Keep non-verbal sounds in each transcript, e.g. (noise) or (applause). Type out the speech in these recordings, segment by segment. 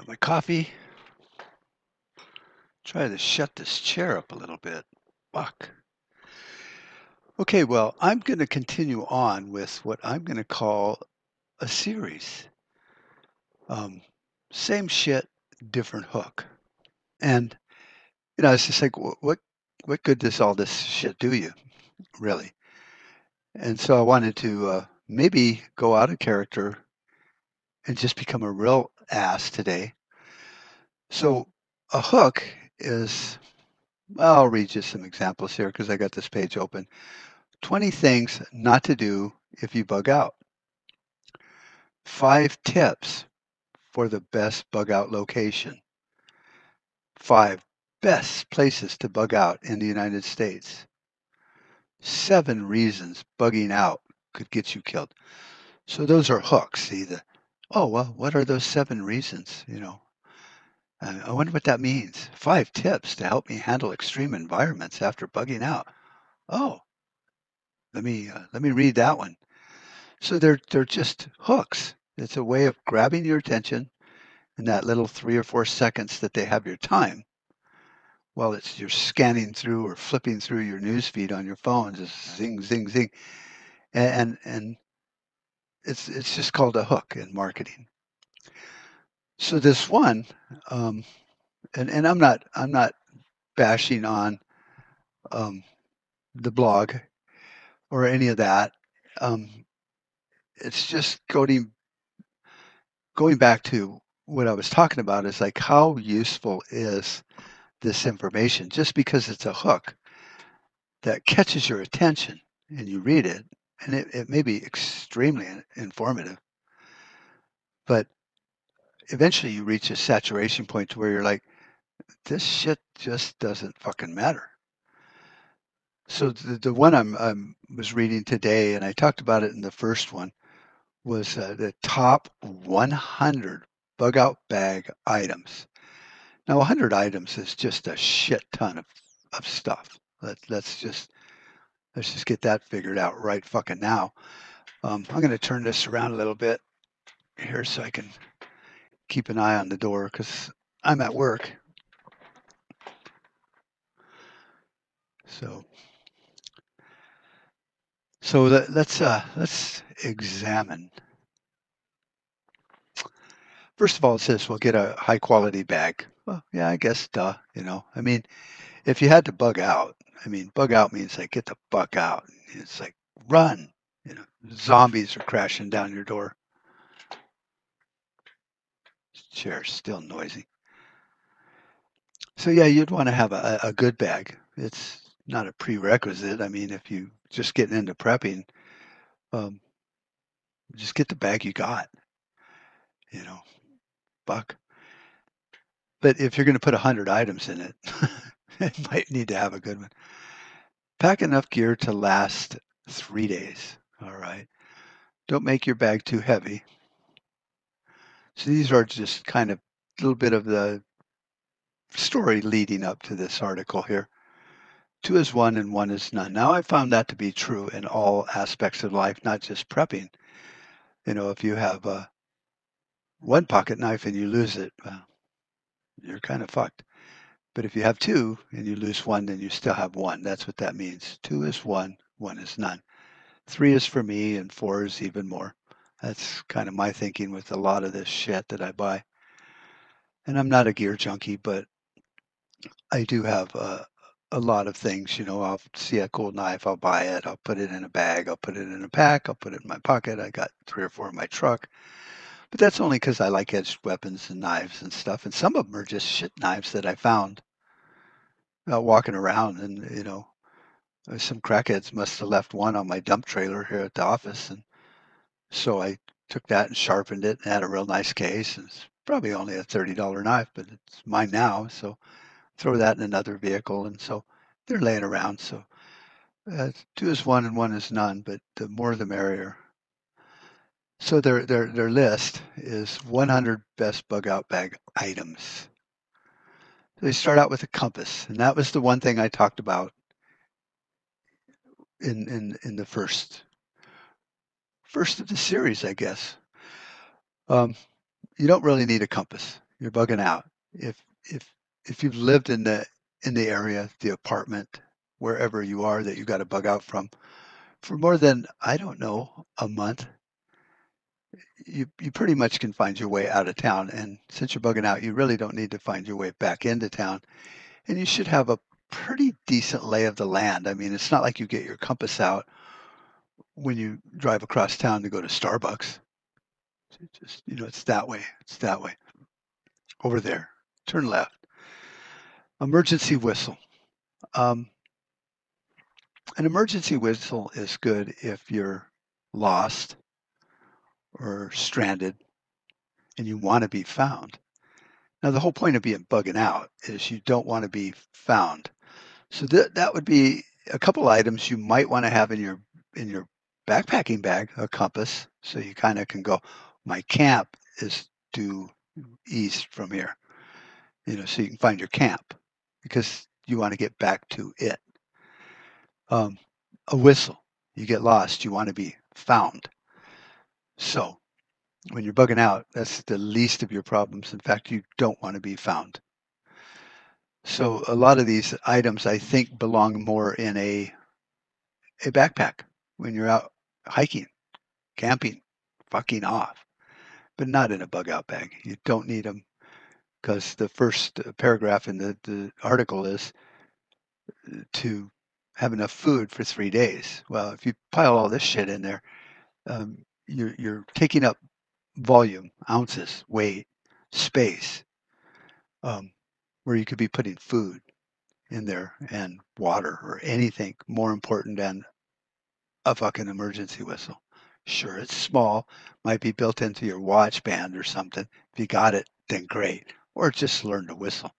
Got my coffee. Try to shut this chair up a little bit. Fuck. Okay, well, I'm going to continue on with what I'm going to call a series. Um, same shit, different hook. And you know, it's just like, what what good does all this shit do you, really? And so I wanted to uh, maybe go out of character and just become a real ass today. So a hook is, I'll read you some examples here because I got this page open. 20 things not to do if you bug out. Five tips for the best bug out location. Five best places to bug out in the United States. Seven reasons bugging out could get you killed. So those are hooks. See the, oh well, what are those seven reasons? You know, I wonder what that means. Five tips to help me handle extreme environments after bugging out. Oh, let me uh, let me read that one. So they're they're just hooks. It's a way of grabbing your attention in that little three or four seconds that they have your time while it's you're scanning through or flipping through your news feed on your phone, just zing, zing, zing. And and it's it's just called a hook in marketing. So this one, um, and and I'm not I'm not bashing on um, the blog or any of that. Um, it's just going going back to what I was talking about is like how useful is this information just because it's a hook that catches your attention and you read it and it, it may be extremely informative but eventually you reach a saturation point to where you're like this shit just doesn't fucking matter so the, the one I'm, I'm was reading today and i talked about it in the first one was uh, the top 100 bug out bag items now, 100 items is just a shit ton of, of stuff. Let, let's just let's just get that figured out right fucking now. Um, I'm going to turn this around a little bit here so I can keep an eye on the door because I'm at work. So, so let, let's uh, let's examine. First of all, it says we'll get a high quality bag. Well, yeah, I guess, duh. You know, I mean, if you had to bug out, I mean, bug out means like get the fuck out. It's like run. You know, zombies are crashing down your door. Chair's still noisy. So yeah, you'd want to have a, a good bag. It's not a prerequisite. I mean, if you just getting into prepping, um, just get the bag you got. You know, buck. But if you're going to put a 100 items in it, (laughs) it might need to have a good one. Pack enough gear to last three days. All right. Don't make your bag too heavy. So these are just kind of a little bit of the story leading up to this article here. Two is one and one is none. Now, I found that to be true in all aspects of life, not just prepping. You know, if you have a one pocket knife and you lose it, well, you're kind of fucked. But if you have two and you lose one, then you still have one. That's what that means. Two is one, one is none. Three is for me, and four is even more. That's kind of my thinking with a lot of this shit that I buy. And I'm not a gear junkie, but I do have a, a lot of things. You know, I'll see a cool knife, I'll buy it, I'll put it in a bag, I'll put it in a pack, I'll put it in my pocket. I got three or four in my truck. But that's only because I like edged weapons and knives and stuff. And some of them are just shit knives that I found uh, walking around. And, you know, uh, some crackheads must have left one on my dump trailer here at the office. And so I took that and sharpened it and had a real nice case. It's probably only a $30 knife, but it's mine now. So throw that in another vehicle. And so they're laying around. So uh, two is one and one is none, but the more the merrier. So their their their list is 100 best bug out bag items. They start out with a compass, and that was the one thing I talked about in in in the first first of the series, I guess. Um, you don't really need a compass. you're bugging out. If if if you've lived in the in the area, the apartment, wherever you are that you got to bug out from, for more than I don't know a month, you you pretty much can find your way out of town. And since you're bugging out, you really don't need to find your way back into town. And you should have a pretty decent lay of the land. I mean, it's not like you get your compass out when you drive across town to go to Starbucks. It just you know, it's that way. It's that way. Over there. Turn left. Emergency whistle. Um, an emergency whistle is good if you're lost or stranded and you want to be found. Now, the whole point of being bugging out is you don't want to be found. So that that would be a couple items you might want to have in your in your backpacking bag, a compass, so you kind of can go. My camp is due east from here, you know, so you can find your camp because you want to get back to it. Um, a whistle, you get lost, you want to be found. So when you're bugging out, that's the least of your problems. In fact, you don't want to be found. So a lot of these items I think belong more in a a backpack when you're out hiking, camping, fucking off, but not in a bug out bag. You don't need them because the first paragraph in the, the article is uh, to have enough food for three days. Well, if you pile all this shit in there, um, you're, you're taking up volume, ounces, weight, space, um, where you could be putting food in there and water or anything more important than a fucking emergency whistle. Sure, it's small, might be built into your watch band or something. If you got it, then great. Or just learn to whistle.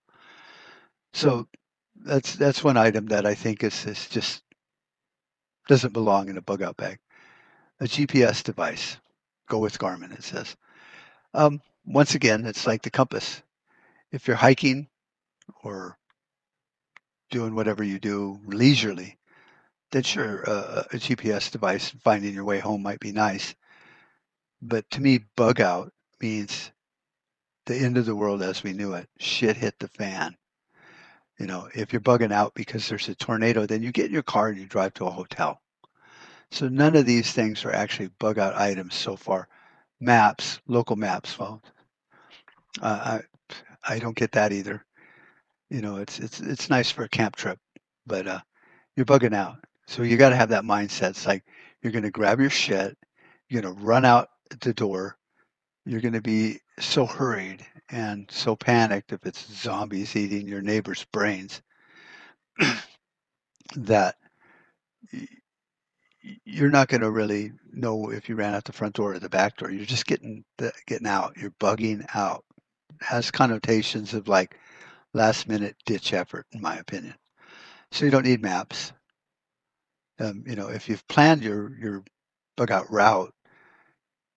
So that's that's one item that I think is, is just doesn't belong in a bug out bag. A GPS device. Go with Garmin, it says. Um, once again, it's like the compass. If you're hiking or doing whatever you do leisurely, then sure, uh, a GPS device finding your way home might be nice. But to me, bug out means the end of the world as we knew it. Shit hit the fan. You know, if you're bugging out because there's a tornado, then you get in your car and you drive to a hotel. So none of these things are actually bug out items so far. Maps, local maps, well, uh, I I don't get that either. You know, it's it's it's nice for a camp trip, but uh, you're bugging out. So you got to have that mindset. It's like you're going to grab your shit, you're going to run out the door, you're going to be so hurried and so panicked if it's zombies eating your neighbor's brains (clears throat) that you're not going to really know if you ran out the front door or the back door. You're just getting the, getting out. You're bugging out. It has connotations of like last minute ditch effort, in my opinion. So you don't need maps. Um, you know, if you've planned your your bug out route,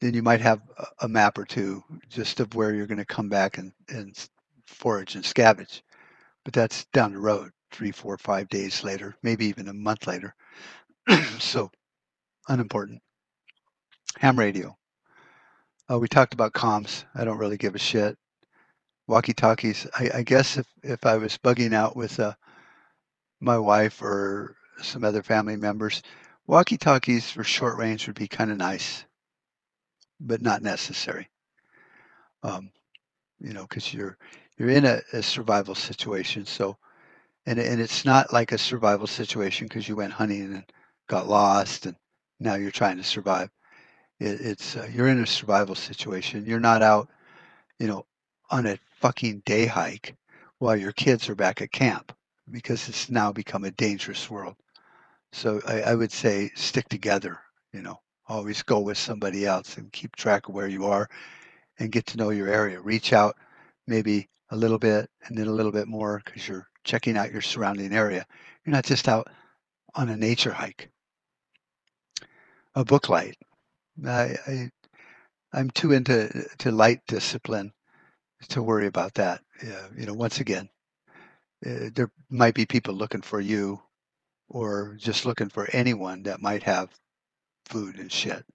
then you might have a map or two just of where you're going to come back and, and forage and scavenge. But that's down the road, three, four, five days later, maybe even a month later. (clears throat) so unimportant. Ham radio. Uh, we talked about comms. I don't really give a shit. Walkie talkies. I, I, guess if, if I was bugging out with uh, my wife or some other family members, walkie talkies for short range would be kind of nice but not necessary. Um, you know, because you're you're in a, a, survival situation. So, and and it's not like a survival situation because you went hunting and got lost and now you're trying to survive. It, it's uh, you're in a survival situation. You're not out, you know, on a fucking day hike while your kids are back at camp because it's now become a dangerous world. So I, I would say stick together. You know, always go with somebody else and keep track of where you are and get to know your area. Reach out maybe a little bit and then a little bit more because you're checking out your surrounding area. You're not just out on a nature hike. A book light. I, I I'm too into to light discipline to worry about that. Yeah, you know, once again, uh, there might be people looking for you or just looking for anyone that might have food and shit.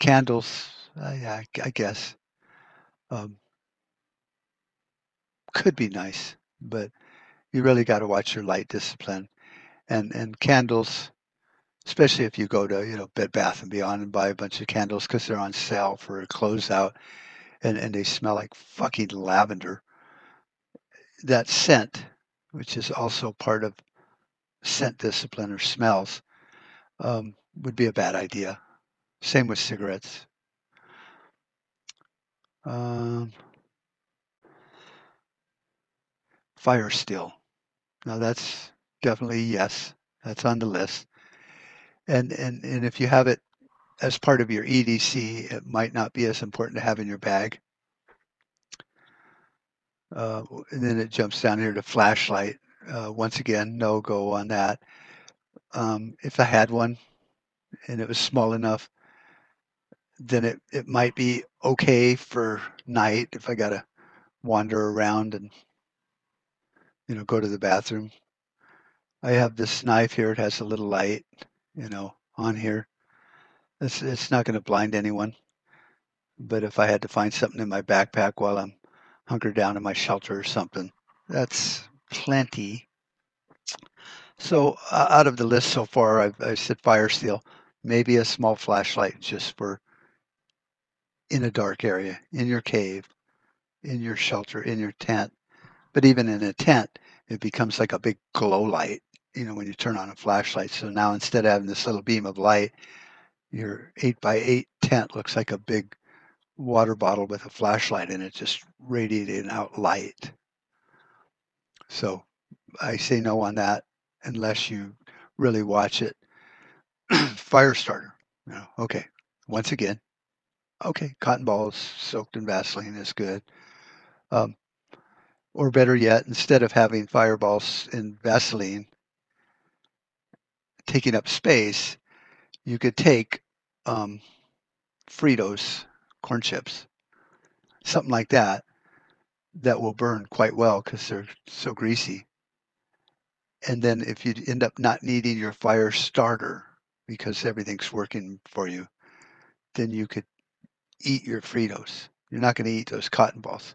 Candles, uh, yeah, I guess. Um, could be nice, but you really got to watch your light discipline. And and candles, especially if you go to you know Bed Bath and Beyond and buy a bunch of candles because they're on sale for a closeout, and and they smell like fucking lavender. That scent, which is also part of scent discipline or smells, um, would be a bad idea. Same with cigarettes. Um, fire still. Now that's definitely yes. That's on the list. And and and if you have it as part of your EDC, it might not be as important to have in your bag. Uh, and then it jumps down here to flashlight. Uh, once again, no go on that. Um, if I had one and it was small enough, then it, it might be okay for night if I got to wander around and you know go to the bathroom. I have this knife here. It has a little light, you know, on here. It's it's not going to blind anyone. But if I had to find something in my backpack while I'm hunkered down in my shelter or something, that's plenty. So uh, out of the list so far, I've, I said fire steel, maybe a small flashlight just for in a dark area, in your cave, in your shelter, in your tent. But even in a tent, it becomes like a big glow light, you know, when you turn on a flashlight. So now instead of having this little beam of light, your eight by eight tent looks like a big water bottle with a flashlight in it, just radiating out light. So I say no on that unless you really watch it. (clears throat) Fire starter. You know, okay. Once again, okay, cotton balls soaked in Vaseline is good. Um, or better yet, instead of having fireballs in Vaseline taking up space, you could take um, Fritos corn chips, something like that, that will burn quite well because they're so greasy. And then if you end up not needing your fire starter because everything's working for you, then you could eat your Fritos. You're not going to eat those cotton balls.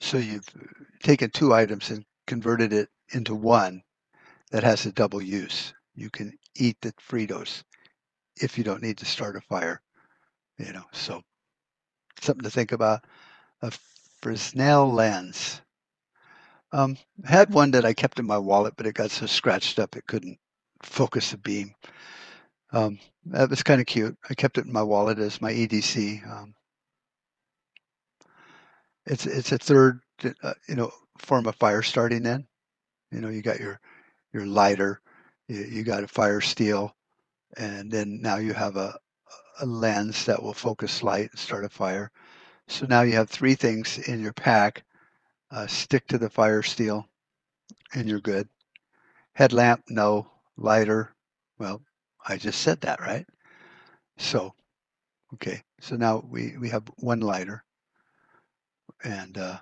So you've uh, taken two items and converted it into one that has a double use. You can eat the Fritos if you don't need to start a fire, you know. So something to think about. A Fresnel lens. Um, had one that I kept in my wallet, but it got so scratched up it couldn't focus the beam. Um, that was kind of cute. I kept it in my wallet as my EDC. Um, it's it's a third, uh, you know, form of fire starting in. You know, you got your your lighter, you, you got a fire steel, and then now you have a a lens that will focus light and start a fire. So now you have three things in your pack. Uh, stick to the fire steel, and you're good. Headlamp, no. Lighter, well, I just said that, right? So, okay. So now we we have one lighter and uh,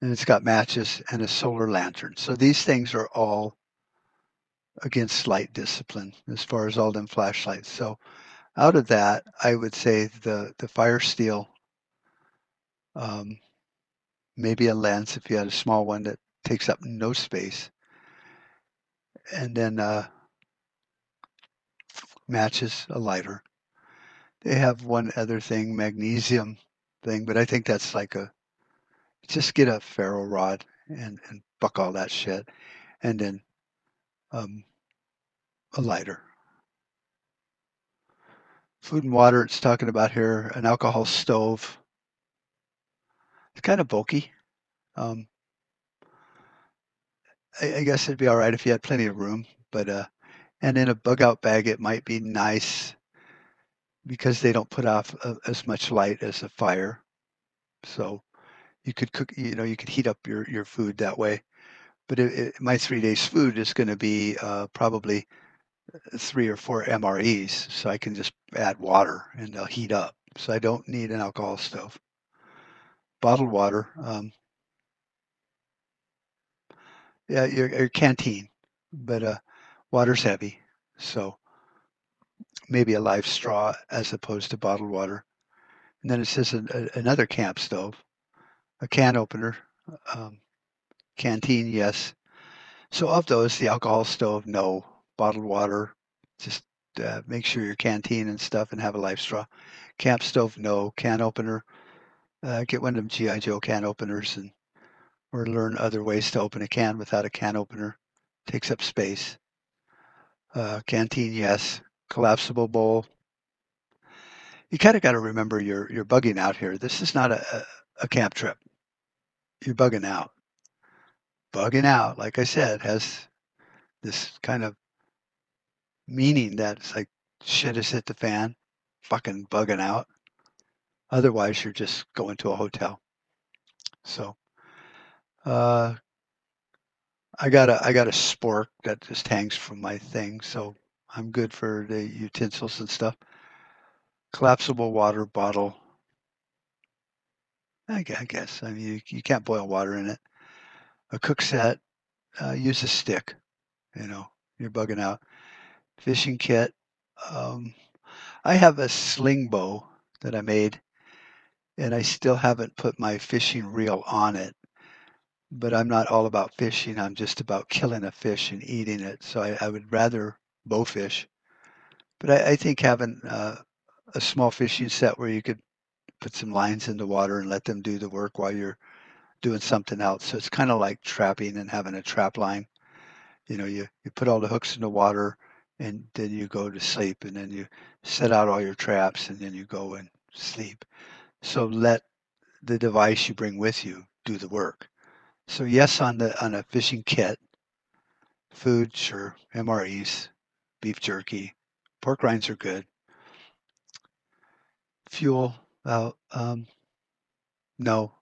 and it's got matches and a solar lantern. So these things are all against light discipline as far as all them flashlights. So out of that, I would say the the fire steel, um, maybe a lens if you had a small one that takes up no space, and then uh, matches a lighter. They have one other thing, magnesium thing, but I think that's like a just get a ferro rod and and buck all that shit, and then um, a lighter. Food and water. It's talking about here an alcohol stove. It's kind of bulky. Um, I, I guess it'd be all right if you had plenty of room, but uh, and in a bug out bag, it might be nice because they don't put off uh, as much light as a fire. So you could cook, you know, you could heat up your, your food that way. But it, it, my three days food is going to be uh, probably three or four MREs, so I can just add water and they'll heat up. So I don't need an alcohol stove. Bottled water, um, yeah, your, your canteen, but uh, water's heavy, so maybe a LifeStraw as opposed to bottled water. And then it says a, another camp stove, a can opener, Um, canteen, yes. So of those, the alcohol stove, no. Bottled water, just uh, make sure your canteen and stuff and have a LifeStraw. Camp stove, no. Can opener, uh, get one of them GI Joe can openers and or learn other ways to open a can without a can opener. Takes up space. Uh, canteen, yes. Collapsible bowl. You kind of got to remember you're you're bugging out here. This is not a, a camp trip. You're bugging out. Bugging out, like I said, has this kind of meaning that it's like shit has hit the fan, fucking bugging out. Otherwise, you're just going to a hotel. So, uh, I got a I got a spork that just hangs from my thing, so I'm good for the utensils and stuff. Collapsible water bottle. I guess. I mean, you, you can't boil water in it. A cook set. Uh, use a stick. You know, you're bugging out. Fishing kit. Um, I have a sling bow that I made, and I still haven't put my fishing reel on it. But I'm not all about fishing. I'm just about killing a fish and eating it. So I, I would rather bow fish. But I, I think having uh, a small fishing set where you could put some lines in the water and let them do the work while you're doing something else. So it's kind of like trapping and having a trap line. You know, you, you put all the hooks in the water and then you go to sleep and then you set out all your traps and then you go and sleep. So let the device you bring with you do the work. So yes, on the on a fishing kit, food, sure, MREs, beef jerky, pork rinds are good. Fuel, well, um, no.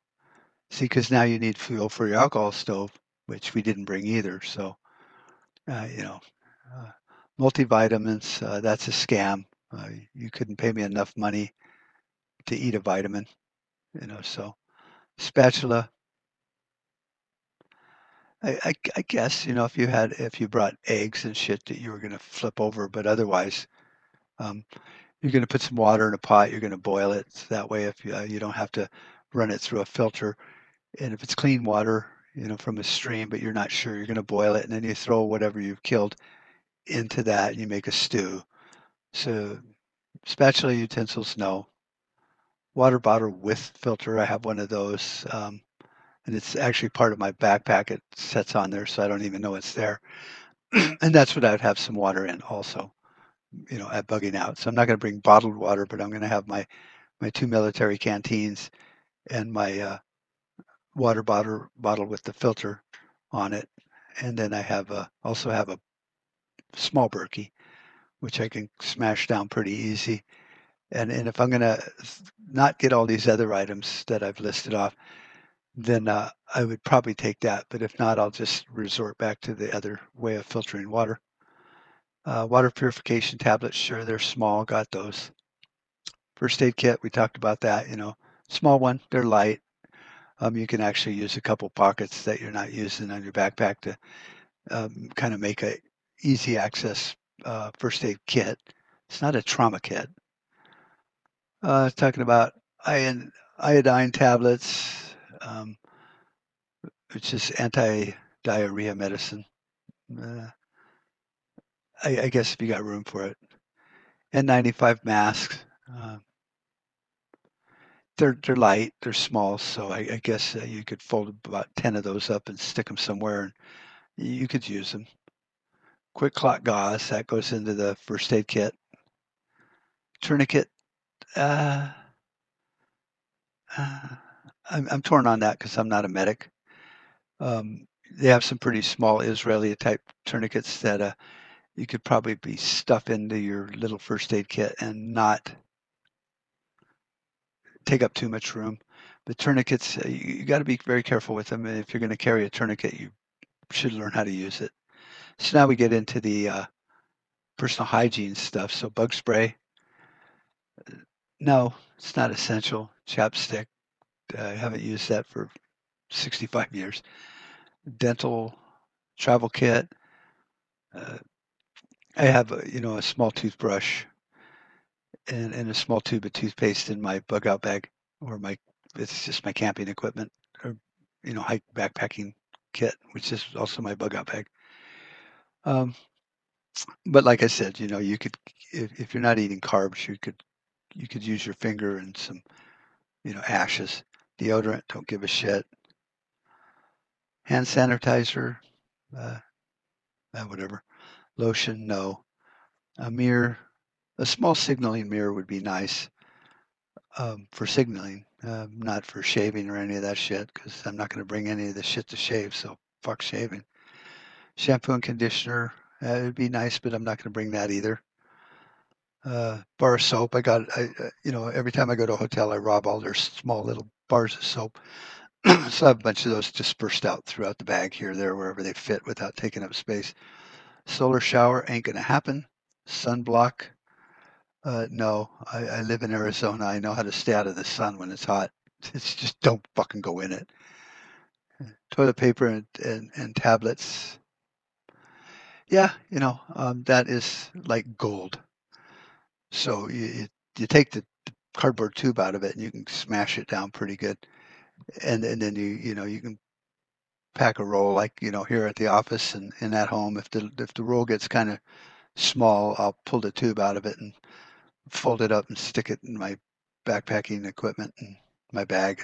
See, because now you need fuel for your alcohol stove, which we didn't bring either. So, uh, you know, uh, multivitamins, uh, that's a scam. Uh, you couldn't pay me enough money to eat a vitamin, you know, so spatula. I, I, I guess, you know, if you had, if you brought eggs and shit that you were going to flip over, but otherwise, um, you're going to put some water in a pot. You're going to boil it. That way, if you, uh, you don't have to run it through a filter, and if it's clean water, you know, from a stream, but you're not sure, you're going to boil it, and then you throw whatever you've killed into that, and you make a stew. So, spatula utensils, no. Water bottle with filter, I have one of those, um, and it's actually part of my backpack. It sets on there, so I don't even know it's there. (clears throat) and that's what I would have some water in also you know, at bugging out. So I'm not going to bring bottled water, but I'm going to have my my two military canteens and my uh, water bottle bottle with the filter on it, and then I have a, also have a small Berkey, which I can smash down pretty easy. And and if I'm going to not get all these other items that I've listed off, then uh, I would probably take that. But if not, I'll just resort back to the other way of filtering water. Uh, water purification tablets, sure, they're small, got those. First aid kit, we talked about that, you know, small one, they're light. Um, you can actually use a couple pockets that you're not using on your backpack to um, kind of make a easy access uh, first aid kit. It's not a trauma kit. Uh, talking about Imodium, tablets, um, which is anti-diarrhea medicine. Uh, I, I guess if you got room for it. N95 masks. Uh, they're they're light, they're small, so I, I guess uh, you could fold about ten of those up and stick them somewhere, and you could use them. Quick clot gauze that goes into the first aid kit. Tourniquet. Uh, uh, I'm, I'm torn on that because I'm not a medic. Um, they have some pretty small Israeli type tourniquets that uh, you could probably be stuff into your little first aid kit and not take up too much room. The tourniquets, uh, you, you got to be very careful with them. If you're going to carry a tourniquet, you should learn how to use it. So now we get into the uh, personal hygiene stuff. So bug spray, no, it's not essential. Chapstick, I haven't used that for 65 years. Dental travel kit, uh, I have, a, you know, a small toothbrush and, and a small tube of toothpaste in my bug out bag or my, it's just my camping equipment or, you know, hike backpacking kit, which is also my bug out bag. Um, but like I said, you know, you could if, if you're not eating carbs, you could you could use your finger and some, you know, ashes. Deodorant, don't give a shit. Hand sanitizer, uh, uh, whatever. Lotion, no. A mirror, a small signaling mirror would be nice um, for signaling, uh, not for shaving or any of that shit, because I'm not going to bring any of the shit to shave, so fuck shaving. Shampoo and conditioner, uh, it'd be nice, but I'm not going to bring that either. Uh, bar of soap, I got, I, uh, you know, every time I go to a hotel, I rob all their small little bars of soap. (clears throat) so I have a bunch of those dispersed out throughout the bag here, there, wherever they fit without taking up space. Solar shower ain't going to happen. Sunblock, uh, no, I, I live in Arizona. I know how to stay out of the sun when it's hot. (laughs) It's just don't fucking go in it. Toilet paper and, and, and tablets. Yeah, you know, um, that is like gold. So you, you take the cardboard tube out of it and you can smash it down pretty good. And, and then you, you know, you can pack a roll like, you know, here at the office and, and at home. If the, if the roll gets kind of small, I'll pull the tube out of it and fold it up and stick it in my backpacking equipment and my bag.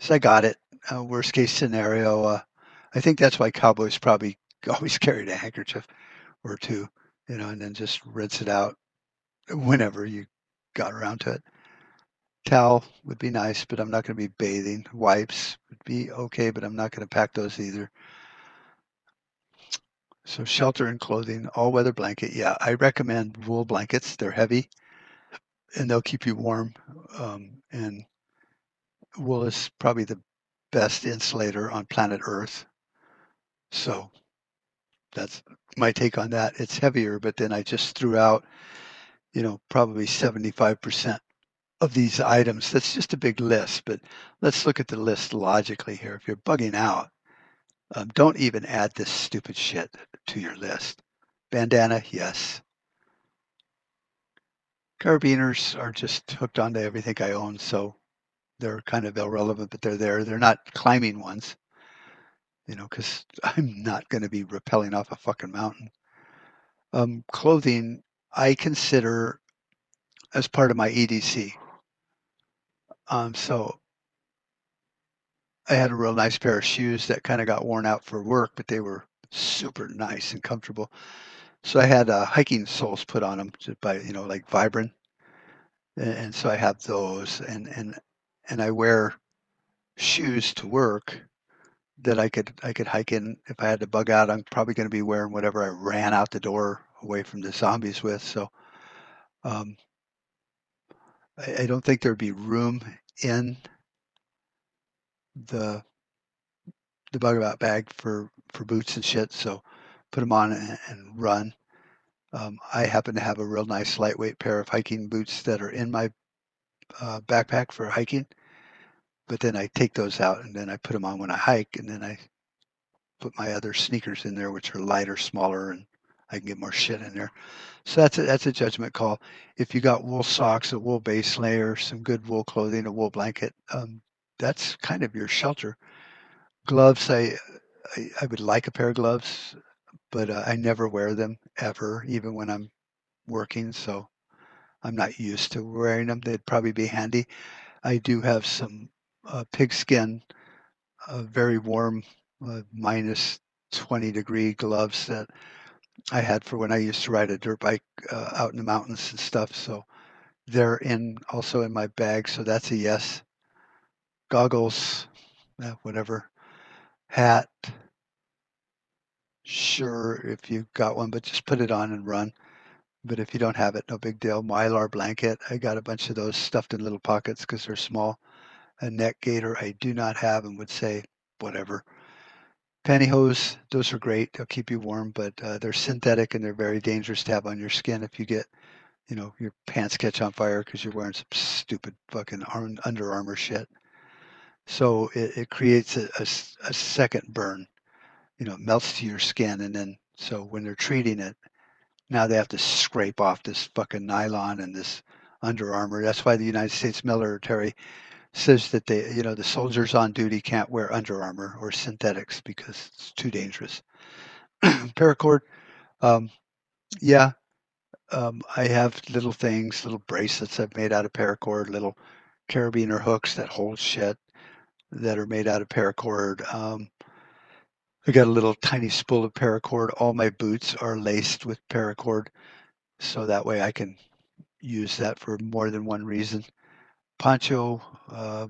So I got it. Uh, worst case scenario, uh, I think that's why cowboys probably (laughs) always carried a handkerchief or two, you know, and then just rinse it out whenever you got around to it. Towel would be nice, but I'm not going to be bathing. Wipes would be okay, but I'm not going to pack those either. So shelter and clothing, all weather blanket. Yeah, I recommend wool blankets. They're heavy and they'll keep you warm. Um, and wool is probably the best insulator on planet Earth. So that's my take on that. It's heavier, but then I just threw out, you know, probably 75% of these items. That's just a big list, but let's look at the list logically here. If you're bugging out, um, don't even add this stupid shit to your list. Bandana, yes. Carabiners are just hooked onto everything I own, so they're kind of irrelevant, but they're there. They're not climbing ones, you know, because (laughs) I'm not going to be rappelling off a fucking mountain. Um, clothing, I consider as part of my EDC. Um, so I had a real nice pair of shoes that kind of got worn out for work, but they were super nice and comfortable. So I had uh, hiking soles put on them by you know like Vibram, and, and so I have those, and and and I wear shoes to work that I could I could hike in if I had to bug out. I'm probably going to be wearing whatever I ran out the door away from the zombies with. So um, I, I don't think there'd be room in the the bug out bag for for boots and shit. So put them on and, and run. Um, I happen to have a real nice lightweight pair of hiking boots that are in my uh, backpack for hiking, but then I take those out and then I put them on when I hike, and then I put my other sneakers in there, which are lighter, smaller, and I can get more shit in there. So that's a, that's a judgment call. If you got wool socks, a wool base layer, some good wool clothing, a wool blanket, um, that's kind of your shelter. Gloves, I, I, I would like a pair of gloves but uh, I never wear them ever, even when I'm working. So I'm not used to wearing them. They'd probably be handy. I do have some uh, pigskin, uh, very warm, uh, minus 20 degree gloves that I had for when I used to ride a dirt bike uh, out in the mountains and stuff. So they're in also in my bag. So that's a yes. Goggles, whatever. Hat, sure if you've got one, but just put it on and run. But if you don't have it, no big deal. Mylar blanket, I got a bunch of those stuffed in little pockets because they're small. A neck gaiter, I do not have and would say whatever. Pantyhose, those are great. They'll keep you warm, but uh, they're synthetic and they're very dangerous to have on your skin if you get, you know, your pants catch on fire because you're wearing some stupid fucking Under Armour shit. So it, it creates a, a, a second burn you know, it melts to your skin. And then, so when they're treating it, now they have to scrape off this fucking nylon and this Under Armour. That's why the United States military says that they, you know, the soldiers on duty can't wear Under Armour or synthetics because it's too dangerous. (clears throat) Paracord, um, yeah, um, I have little things, little bracelets I've made out of paracord, little carabiner hooks that hold shit that are made out of paracord. Um, I got a little tiny spool of paracord. All my boots are laced with paracord, so that way I can use that for more than one reason. Poncho, uh,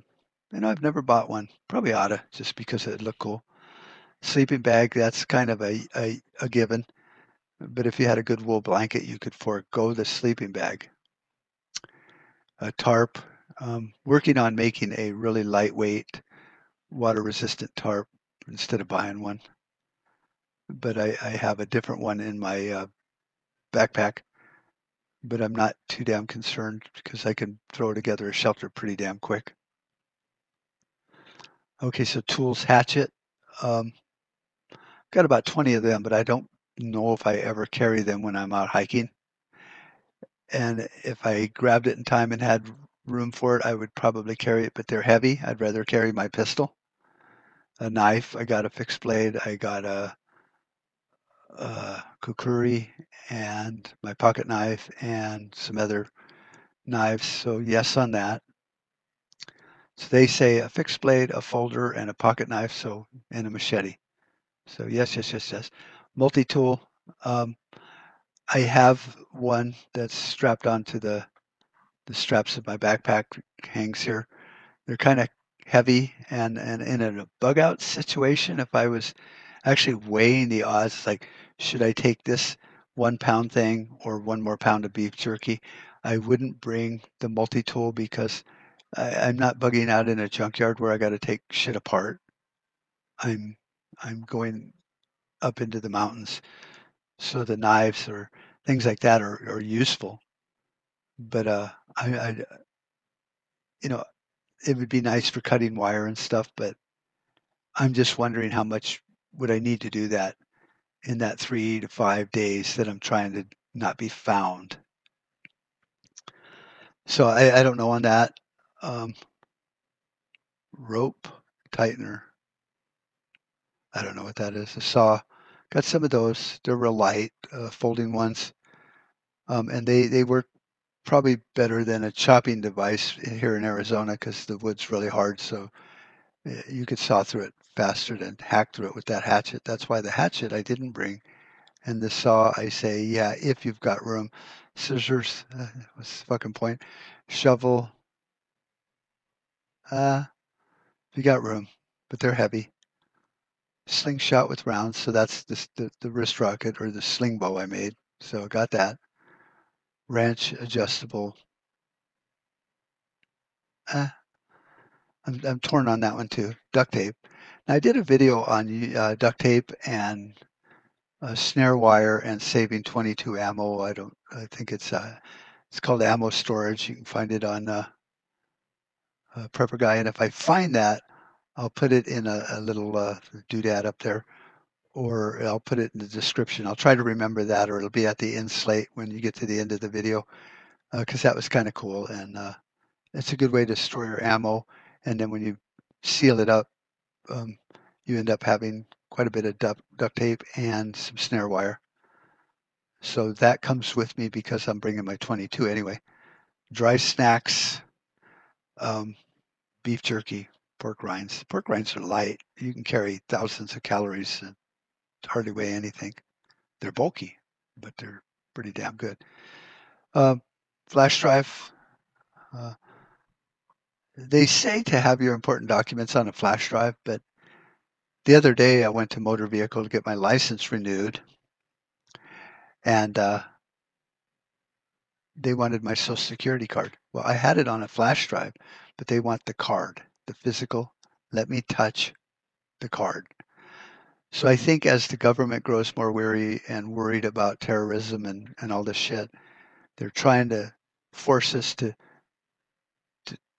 know, I've never bought one. Probably oughta, just because it looked cool. Sleeping bag, that's kind of a, a, a given. But if you had a good wool blanket, you could forego the sleeping bag. A tarp, um, working on making a really lightweight, water resistant tarp instead of buying one. But I, I have a different one in my uh, backpack. But I'm not too damn concerned because I can throw together a shelter pretty damn quick. Okay, so tools hatchet. Um, got about 20 of them, but I don't know if I ever carry them when I'm out hiking. And if I grabbed it in time and had room for it, I would probably carry it, but they're heavy. I'd rather carry my pistol. A knife, I got a fixed blade, I got a, a kukuri and my pocket knife and some other knives. So yes on that. So they say a fixed blade, a folder, and a pocket knife, so and a machete. So yes, yes, yes, yes. Multi-tool. Um, I have one that's strapped onto the the straps of my backpack hangs here. They're kind of heavy and, and in a bug out situation, if I was actually weighing the odds, like, should I take this one pound thing or one more pound of beef jerky? I wouldn't bring the multi tool because I, I'm not bugging out in a junkyard where I got to take shit apart. I'm I'm going up into the mountains, so the knives or things like that are, are useful. But uh, I, I, you know, it would be nice for cutting wire and stuff, but I'm just wondering how much would I need to do that in that three to five days that I'm trying to not be found. So I, I don't know on that. Um, rope tightener. I don't know what that is. A saw. Got some of those. They're real light, uh, folding ones, um, and they they work probably better than a chopping device here in Arizona because the wood's really hard. So eh, you could saw through it faster than hack through it with that hatchet. That's why the hatchet I didn't bring. And the saw, I say, yeah, if you've got room. Scissors, uh, what's the fucking point? Shovel, uh, if you got room, but they're heavy. Slingshot with rounds, so that's the, the, the wrist rocket or the sling bow I made. So I got that Ranch adjustable. Uh, I'm, I'm torn on that one too. Duct tape. I did a video on uh, duct tape and snare wire and saving 22 ammo. I don't. I think it's uh, it's called ammo storage. You can find it on uh, uh, Prepper Guy, and if I find that, I'll put it in a, a little uh, doodad up there or I'll put it in the description. I'll try to remember that, or it'll be at the end slate when you get to the end of the video, because uh, that was kind of cool. And uh, it's a good way to store your ammo. And then when you seal it up, um, you end up having quite a bit of duct, duct tape and some snare wire. So that comes with me because I'm bringing my 22 anyway. Dry snacks, um, beef jerky, pork rinds. Pork rinds are light. You can carry thousands of calories and hardly weigh anything. They're bulky, but they're pretty damn good. Uh, flash drive. Uh, they say to have your important documents on a flash drive, but the other day I went to motor vehicle to get my license renewed, and uh, they wanted my social security card. Well, I had it on a flash drive, but they want the card, the physical. Let me touch the card. So I think as the government grows more weary and worried about terrorism and, and all this shit, they're trying to force us to,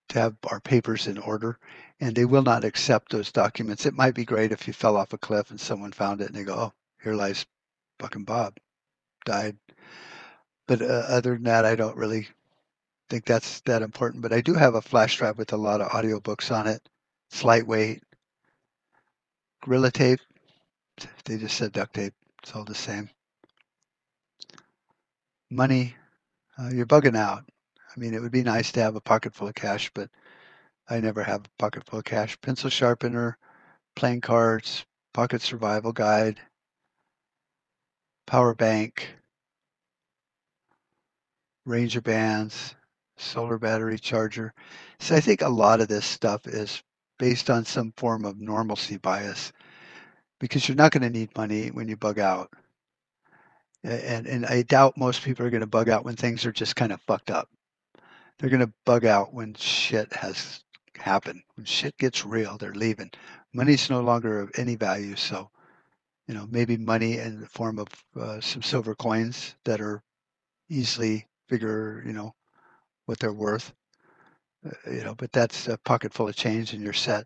to have our papers in order, and they will not accept those documents. It might be great if you fell off a cliff and someone found it and they go, "Oh, here lies fucking Bob, died." But uh, other than that, I don't really think that's that important, but I do have a flash drive with a lot of audiobooks on it. It's lightweight. Gorilla tape. They just said duct tape. It's all the same. Money. Uh, you're bugging out. I mean, it would be nice to have a pocket full of cash, but I never have a pocket full of cash. Pencil sharpener, playing cards, pocket survival guide, power bank, ranger bands, solar battery charger. So I think a lot of this stuff is based on some form of normalcy bias because you're not going to need money when you bug out. And, and I doubt most people are going to bug out when things are just kind of fucked up. They're going to bug out when shit has happened. When shit gets real, they're leaving. Money's no longer of any value. So, you know, maybe money in the form of uh, some silver coins that are easily figure, you know, what they're worth. Uh, you know, but that's a pocket full of change and you're set.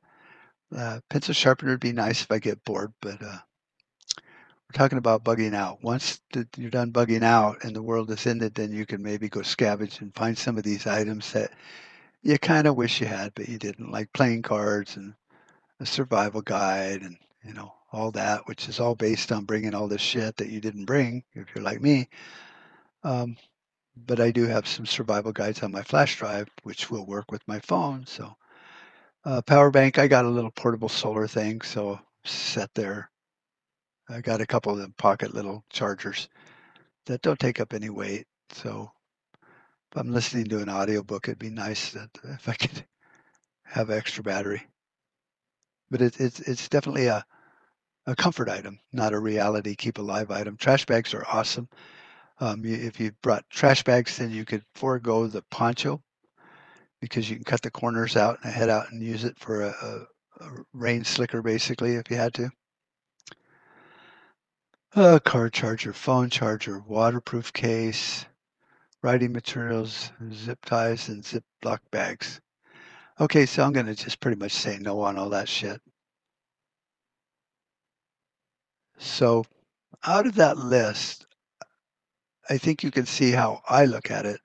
Uh, pencil sharpener would be nice if I get bored, but uh, we're talking about bugging out. Once you're done bugging out and the world is ended, then you can maybe go scavenge and find some of these items that you kind of wish you had, but you didn't, like playing cards and a survival guide and you know all that, which is all based on bringing all this shit that you didn't bring if you're like me. Um, but I do have some survival guides on my flash drive, which will work with my phone. So, uh, power bank, I got a little portable solar thing, so set there. I got a couple of them pocket little chargers that don't take up any weight. So, if I'm listening to an audiobook, it'd be nice that if I could have extra battery. But it, it's it's definitely a a comfort item, not a reality keep alive item. Trash bags are awesome. Um, you, if you brought trash bags, then you could forego the poncho because you can cut the corners out and head out and use it for a, a, a rain slicker, basically, if you had to. A car charger, phone charger, waterproof case, writing materials, zip ties, and Ziploc bags. Okay, so I'm going to just pretty much say no on all that shit. So out of that list, I think you can see how I look at it.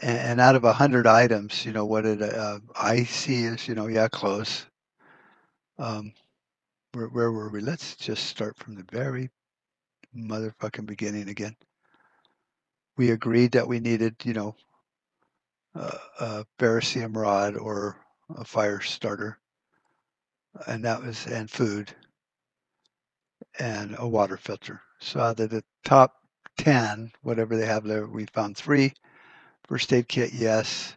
And, out of a hundred items, you know what it uh, I see is, you know, yeah, close. Um, where, where were we? Let's just start from the very motherfucking beginning again. We agreed that we needed, you know, a Ferrocerium rod or a fire starter, and that was and food and a water filter. So out of the top 10, whatever they have there, we found three. First aid kit, yes.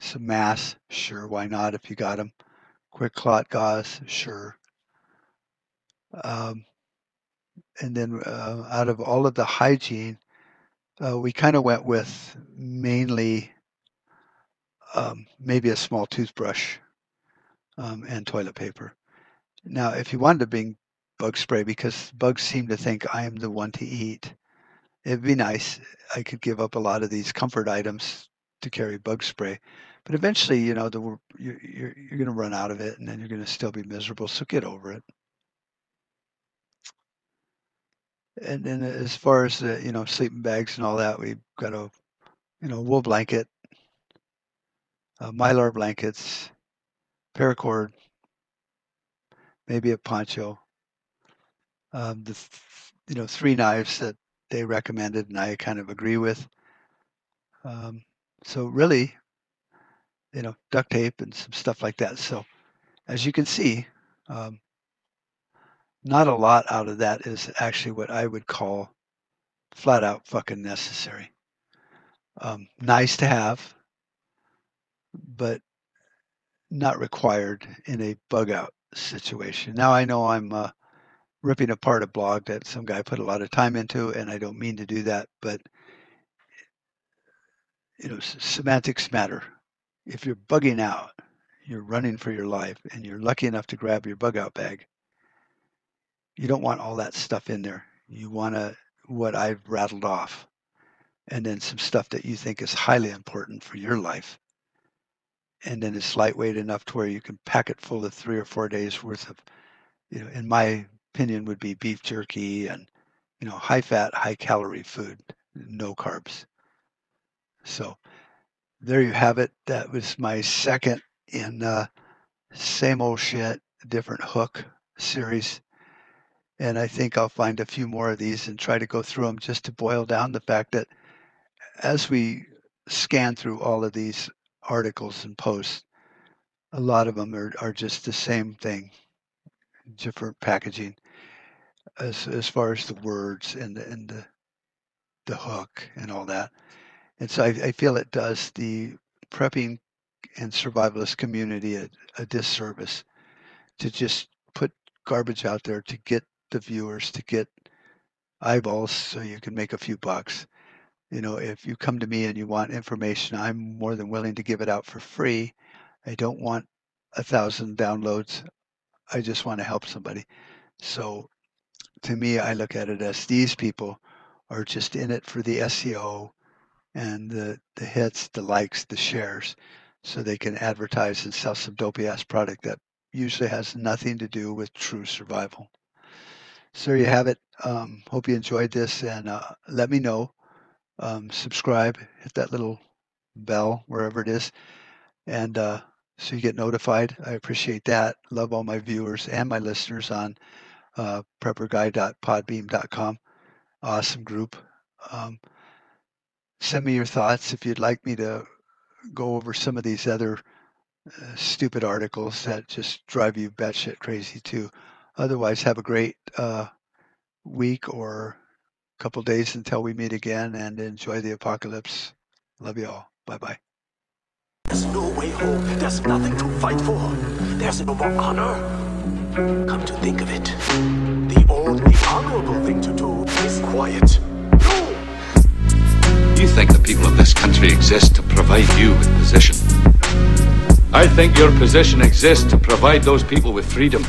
Some masks, sure, why not if you got them. Quick clot gauze, sure. Um, and then uh, out of all of the hygiene, uh, we kind of went with mainly um, maybe a small toothbrush um, and toilet paper. Now, if you wanted to bring bug spray because bugs seem to think I am the one to eat. It'd be nice. I could give up a lot of these comfort items to carry bug spray, but eventually, you know, the, you're you're, you're going to run out of it, and then you're going to still be miserable. So get over it. And then as far as the, you know sleeping bags and all that, we've got a you know wool blanket, uh, mylar blankets, paracord, maybe a poncho, um, the you know three knives that they recommended and I kind of agree with. Um, so really, you know, duct tape and some stuff like that. So as you can see, um, not a lot out of that is actually what I would call flat out fucking necessary. Um, nice to have, but not required in a bug out situation. Now I know I'm uh, ripping apart a blog that some guy put a lot of time into, and I don't mean to do that, but you know, semantics matter. If you're bugging out, you're running for your life, and you're lucky enough to grab your bug out bag, you don't want all that stuff in there. You want to what I've rattled off, and then some stuff that you think is highly important for your life. And then it's lightweight enough to where you can pack it full of three or four days worth of, you know, in my opinion would be beef jerky and you know high fat, high calorie food, no carbs. So there you have it. That was my second in uh, same old shit, different hook series. And I think I'll find a few more of these and try to go through them just to boil down the fact that as we scan through all of these articles and posts, a lot of them are, are just the same thing, different packaging as as far as the words and the and the the hook and all that. And so I, I feel it does the prepping and survivalist community a, a disservice to just put garbage out there to get the viewers to get eyeballs so you can make a few bucks. You know, if you come to me and you want information, I'm more than willing to give it out for free. I don't want a thousand downloads. I just want to help somebody. So to me, I look at it as these people are just in it for the SEO and the, the hits, the likes, the shares, so they can advertise and sell some dopey ass product that usually has nothing to do with true survival. So there you have it. Um, hope you enjoyed this and uh, let me know. Um, subscribe, hit that little bell wherever it is, and uh, so you get notified. I appreciate that. Love all my viewers and my listeners on uh, prepperguy.podbean.com. Awesome group. Um, send me your thoughts if you'd like me to go over some of these other uh, stupid articles that just drive you batshit crazy too. Otherwise, have a great uh, week or couple days until we meet again and enjoy the apocalypse. Love you all. Bye bye. There's no way home. There's nothing to fight for. There's no more honor. Come to think of it, the only honorable thing to do is quiet. No! You think the people of this country exist to provide you with position. I think your position exists to provide those people with freedom.